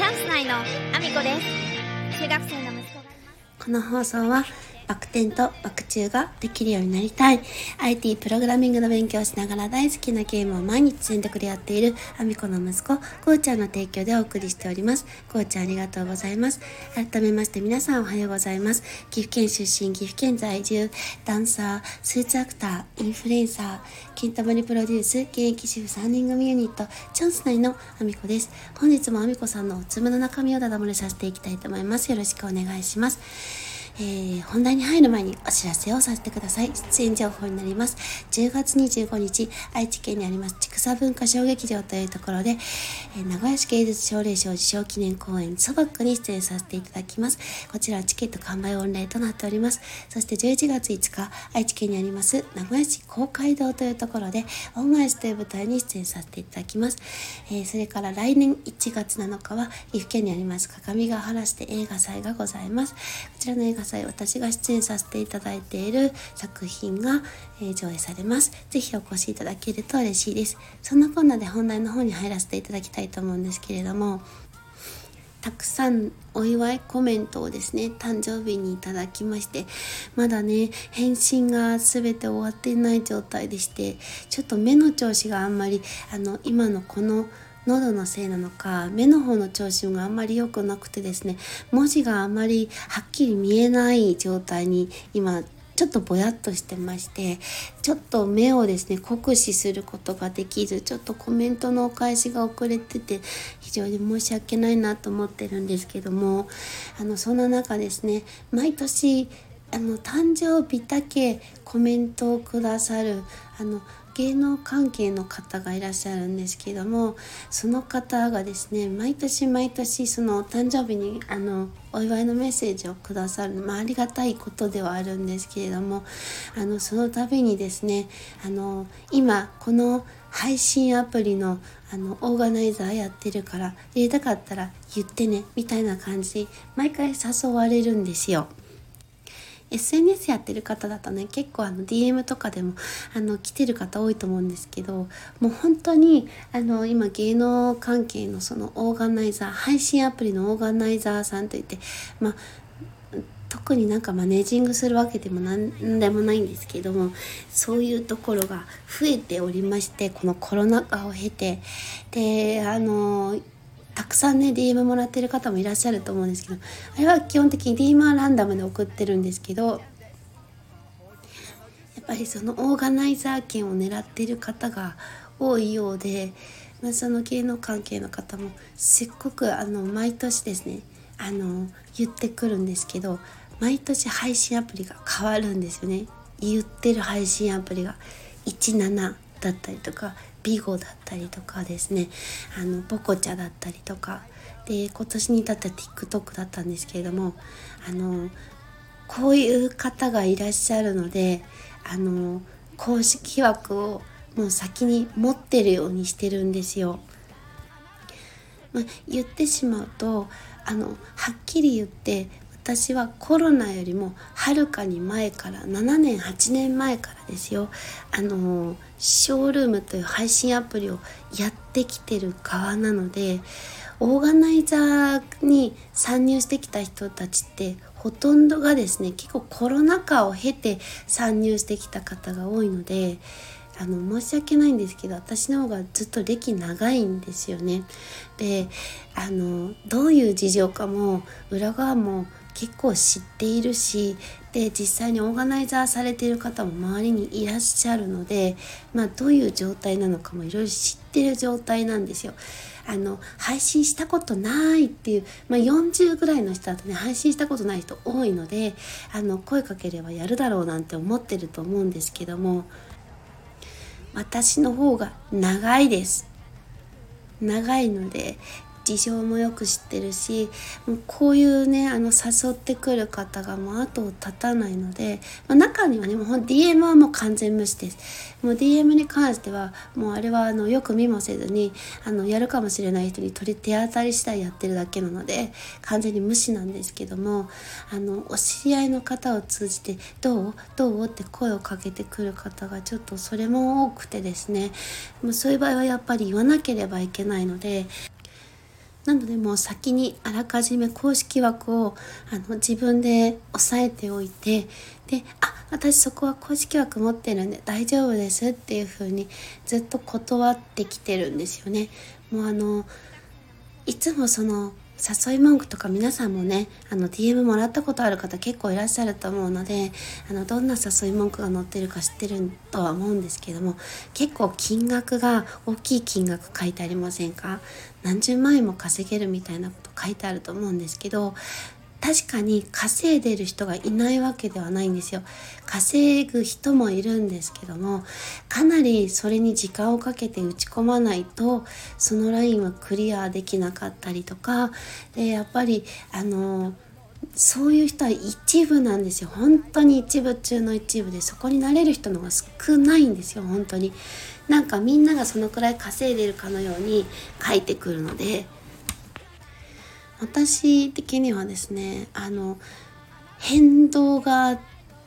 チャンス内のアミコです。中学生の息子がいます。この放送はバク転とバク宙ができるようになりたい。IT プログラミングの勉強をしながら大好きなゲームを毎日全力でやっているアミコの息子こうちゃんの提供でお送りしております。こうちゃんありがとうございます。改めまして皆さんおはようございます。岐阜県出身岐阜県在住ダンサースーツアクターインフルエンサー金玉にプロデュース現役主婦3人組ユニットチャンス内のアミコです。本日もアミコさんのおつむの中身をダダ漏れさせていきたいと思います。よろしくお願いします。えー、本題に入る前にお知らせをさせてください。出演情報になります。10月25日、愛知県にあります千草文化小劇場というところで、えー、名古屋市芸術奨励賞受賞記念公演、ソバックに出演させていただきます。こちらはチケット完売御礼となっております。そして11月5日、愛知県にあります名古屋市公会堂というところで、恩返しという舞台に出演させていただきます。えー、それから来年1月7日は、岐阜県にあります各務原市で映画祭がございます。こちらの映画祭私が出演させていただいている作品が、えー、上映されます。ぜひお越しいただけると嬉しいです。そんなこんなで本題の方に入らせていただきたいと思うんですけれども、たくさんお祝いコメントをですね、誕生日にいただきまして、まだね、返信が全て終わっていない状態でして、ちょっと目の調子があんまり、あの、今のこの喉のせいなのか目の方の調子があんまり良くなくてですね文字があまりはっきり見えない状態に今ちょっとぼやっとしてましてちょっと目をですね酷使することができずちょっとコメントのお返しが遅れてて非常に申し訳ないなと思ってるんですけどもあのそんな中ですね毎年あの誕生日だけコメントをくださるあの芸能関係の方がいらっしゃるんですけどもその方がですね毎年毎年そのお誕生日にあのお祝いのメッセージをくださる、まあ、ありがたいことではあるんですけれどもあのその度にですねあの今この配信アプリのあのオーガナイザーやってるから入れたかったら言ってねみたいな感じで毎回誘われるんですよ。SNS やってる方だとね結構あの DM とかでもあの来てる方多いと思うんですけどもう本当にあの今芸能関係のそのオーガナイザー配信アプリのオーガナイザーさんといってまあ特になんかマネージングするわけでも何でもないんですけどもそういうところが増えておりましてこのコロナ禍を経て。であのたくさんね DM もらってる方もいらっしゃると思うんですけどあれは基本的に DM はランダムで送ってるんですけどやっぱりそのオーガナイザー権を狙ってる方が多いようで、まあ、その芸能関係の方もすっごくあの毎年ですねあの言ってくるんですけど毎年配信アプリが変わるんですよね。言ってる配信アプリが17だったりとかビゴだったりとかですね。あのボコチャだったりとか。で今年に至った TikTok だったんですけれどもあのこういう方がいらっしゃるのであの公式枠をもう先に持ってるようにしてるんですよ。ま、言ってしまうとあのはっきり言って私はコロナよりもはるかに前から7年8年前からですよ。あのショールームという配信アプリをやってきてる側なのでオーガナイザーに参入してきた人たちってほとんどがですね結構コロナ禍を経て参入してきた方が多いのであの申し訳ないんですけど私の方がずっと歴長いんですよね。であのどういう事情かも裏側も結構知っているしで実際にオーガナイザーされている方も周りにいらっしゃるので、まあ、どういう状態なのかもいろいろ知ってる状態なんですよ。あの配信したことないっていう、まあ、40ぐらいの人だとね配信したことない人多いのであの声かければやるだろうなんて思ってると思うんですけども私の方が長いです。長いので事情もよく知ってるしもうこういうねあの誘ってくる方がもう後を絶たないので、まあ、中にはねもう DM はもう完全無視です。もう DM に関してはもうあれはあのよく見もせずにあのやるかもしれない人に取り手当たり次第やってるだけなので完全に無視なんですけどもあのお知り合いの方を通じて「どう？どう?」って声をかけてくる方がちょっとそれも多くてですね。もうそういう場合はやっぱり言わなければいけないのでなのでもう先にあらかじめ公式枠をあの自分で押さえておいてであ私そこは公式枠持ってるんで大丈夫ですっていうふうにずっと断ってきてるんですよね。もうあのいつもその誘い文句とか皆さんもねあの DM もらったことある方結構いらっしゃると思うのであのどんな誘い文句が載ってるか知ってるとは思うんですけども結構金額が大きい金額書いてありませんか？何十万円も稼げるみたいなこと書いてあると思うんですけど確かに稼いでる人がいないわけではないんですよ。稼ぐ人もいるんですけども、かなりそれに時間をかけて打ち込まないと、そのラインはクリアできなかったりとか、で、やっぱり、あの、そういう人は一部なんですよ。本当に一部中の一部で、そこになれる人の方が少ないんですよ、本当に。なんかみんながそのくらい稼いでるかのように書いてくるので、私的にはですねあの変動が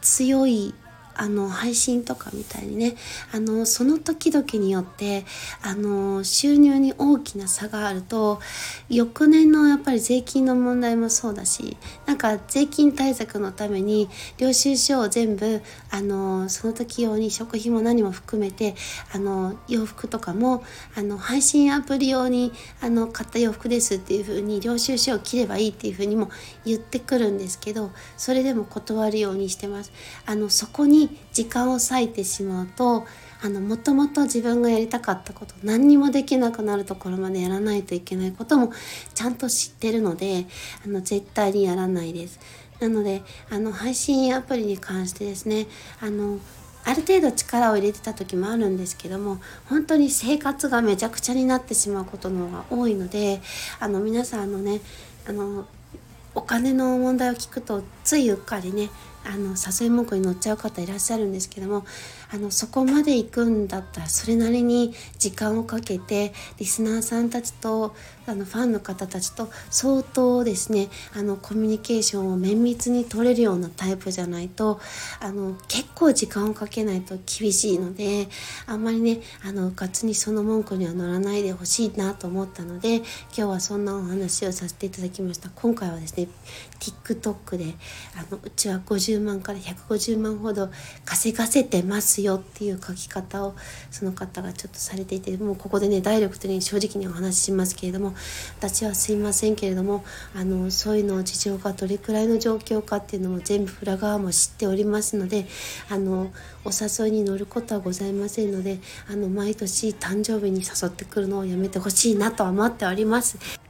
強いあの配信とかみたいにねあのその時々によってあの収入に大きな差があると翌年のやっぱり税金の問題もそうだしなんか税金対策のために領収書を全部あのその時用に食費も何も含めてあの洋服とかもあの配信アプリ用にあの買った洋服ですっていう風に領収書を切ればいいっていう風にも言ってくるんですけどそれでも断るようにしてます。あのそこに時間を割いてしまうとあのもともと自分がやりたかったこと何にもできなくなるところまでやらないといけないこともちゃんと知ってるのであの絶対にやらないです。なのであの配信アプリに関してですねあのある程度力を入れてた時もあるんですけども本当に生活がめちゃくちゃになってしまうことの方が多いのであの皆さんのねあのお金の問題を聞くとついうっかりねあの誘い文句に乗っちゃう方いらっしゃるんですけどもあのそこまで行くんだったらそれなりに時間をかけてリスナーさんたちとあのファンの方たちと相当ですねあのコミュニケーションを綿密に取れるようなタイプじゃないとあの結構時間をかけないと厳しいのであんまりねあのうかつにその文句には乗らないでほしいなと思ったので今日はそんなお話をさせていただきました。今回はですね TikTok であのうちは50万から150万ほど稼がせてます。よっていう書き方をその方がちょっとされていてもうここでねダイレクトに正直にお話ししますけれども私はすいませんけれどもあのそういうの事情がどれくらいの状況かっていうのも全部裏側も知っておりますのであのお誘いに乗ることはございませんのであの毎年誕生日に誘ってくるのをやめてほしいなとは思っております。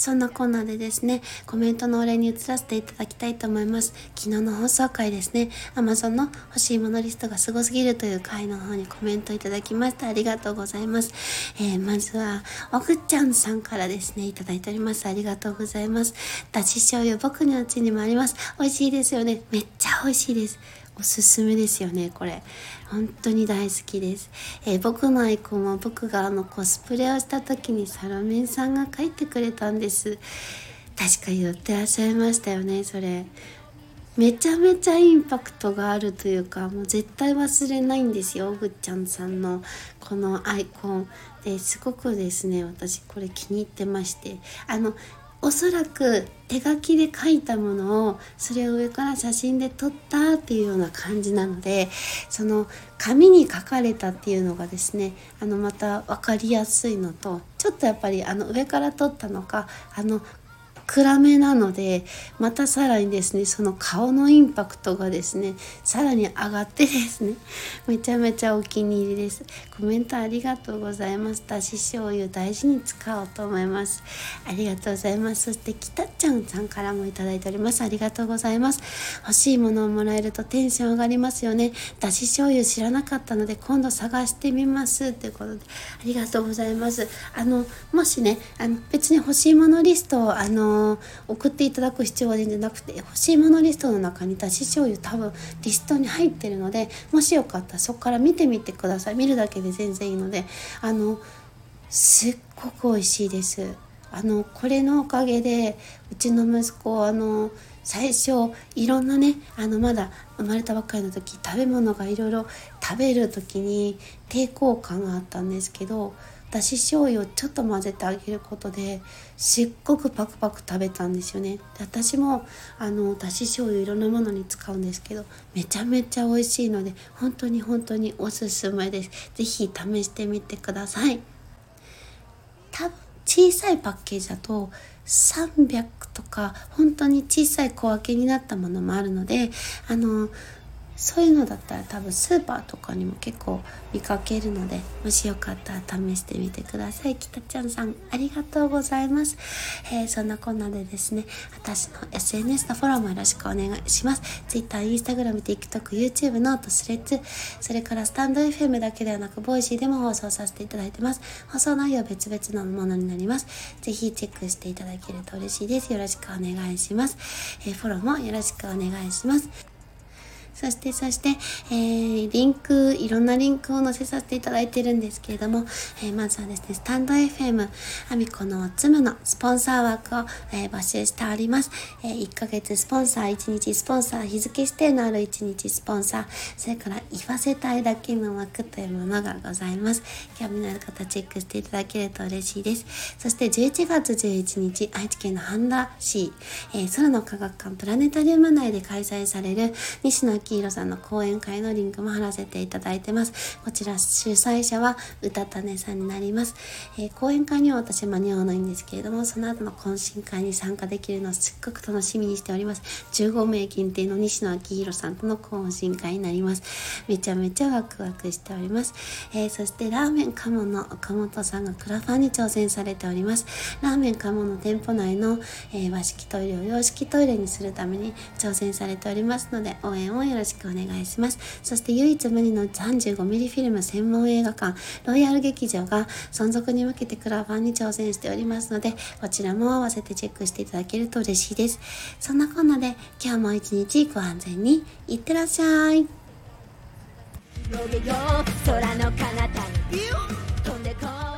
そんなコーナーでですね、コメントのお礼に移らせていただきたいと思います。昨日の放送回ですね、Amazon の欲しいものリストがすごすぎるという回の方にコメントいただきましたありがとうございます。えー、まずは、おぐちゃんさんからですね、いただいております。ありがとうございます。だし醤油、僕のうちにもあります。美味しいですよね。めっちゃ美味しいです。おすすめですよね、これ。本当に大好きです。えー、僕のアイコンは僕があのコスプレをした時にサロメンさんが書いてくれたんです。確か言ってらっしゃいましたよね、それ。めちゃめちゃインパクトがあるというかもう絶対忘れないんですよぐっちゃんさんのこのアイコンですごくですね私これ気に入ってましてあのおそらく手書きで書いたものをそれを上から写真で撮ったっていうような感じなのでその紙に書かれたっていうのがですねあのまた分かりやすいのとちょっとやっぱりあの上から撮ったのかあの暗めなのでまたさらにですねその顔のインパクトがですねさらに上がってですね めちゃめちゃお気に入りです。コメントありがとうございますだし醤油大事に使おうと思います。ありがとうございます。そしてきたちゃんさんからもいただいております。ありがとうございます。欲しいものをもらえるとテンション上がりますよね。だし醤油知らなかったので今度探してみます。ということで。ありがとうございます。あのもしねあの別に欲しいものリストをあの送っていただく必要は全然なくて欲しいものリストの中にだし醤油多分リストに入ってるのでもしよかったらそこから見てみてください。見るだけで全然いいのであのすっごく美味しいです。あのこれのおかげでうちの息子あの最初いろんなねあのまだ生まれたばっかりの時食べ物がいろいろ食べる時に抵抗感があったんですけどだし醤油をちょっと混ぜてあげることですっごくパクパク食べたんですよね。で私もあのだし醤油いろんなものに使うんですけどめちゃめちゃ美味しいので本当に本当におすすめです。是非試してみてください。小さいパッケージだと300とか本当に小さい小分けになったものもあるのであのそういうのだったら多分スーパーとかにも結構見かけるのでもしよかったら試してみてください。きたちゃんさんありがとうございます、えー、そんなこんなでですね私の SNS のフォローもよろしくお願いします。Twitter、Instagram、TikTok、 YouTube、note、スレッズそれからスタンド FM だけではなく Voicy でも放送させていただいてます。放送内容は別々のものになります。ぜひチェックしていただけると嬉しいです。よろしくお願いします、えー、フォローもよろしくお願いします。そしてそして、えー、リンク、いろんなリンクを載せさせていただいてるんですけれども、えー、まずはですね、スタンド FM、アミコのツムのスポンサー枠を、えー、募集しております。えー、1ヶ月スポンサー、1日スポンサー、日付指定のある1日スポンサー、それから言わせたいだけの枠というものがございます。興味のある方チェックしていただけると嬉しいです。そして11月11日、愛知県の半田市、えー、空の科学館プラネタリウム内で開催される西野明宏さんの講演会のリンクも貼らせていただいてます。こちら主催者は歌種さんになります。えー、講演会には私間に合わないんですけれども、その後の懇親会に参加できるのをすっごく楽しみにしております。15名限定の西野昭弘さんとの懇親会になります。めちゃめちゃワクワクしております。えー、そしてラーメンカモの岡本さんがクラファンに挑戦されております。ラーメンカモの店舗内の、えー、和式トイレを洋式トイレにするために挑戦されておりますので、応援をよろろしくお願いします。そして唯一無二の 35mm フィルム専門映画館、ロイヤル劇場が存続に向けてクラファンに挑戦しておりますので、こちらも合わせてチェックしていただけると嬉しいです。そんなこんなで今日も一日ご安全にいってらっしゃい。空の彼方に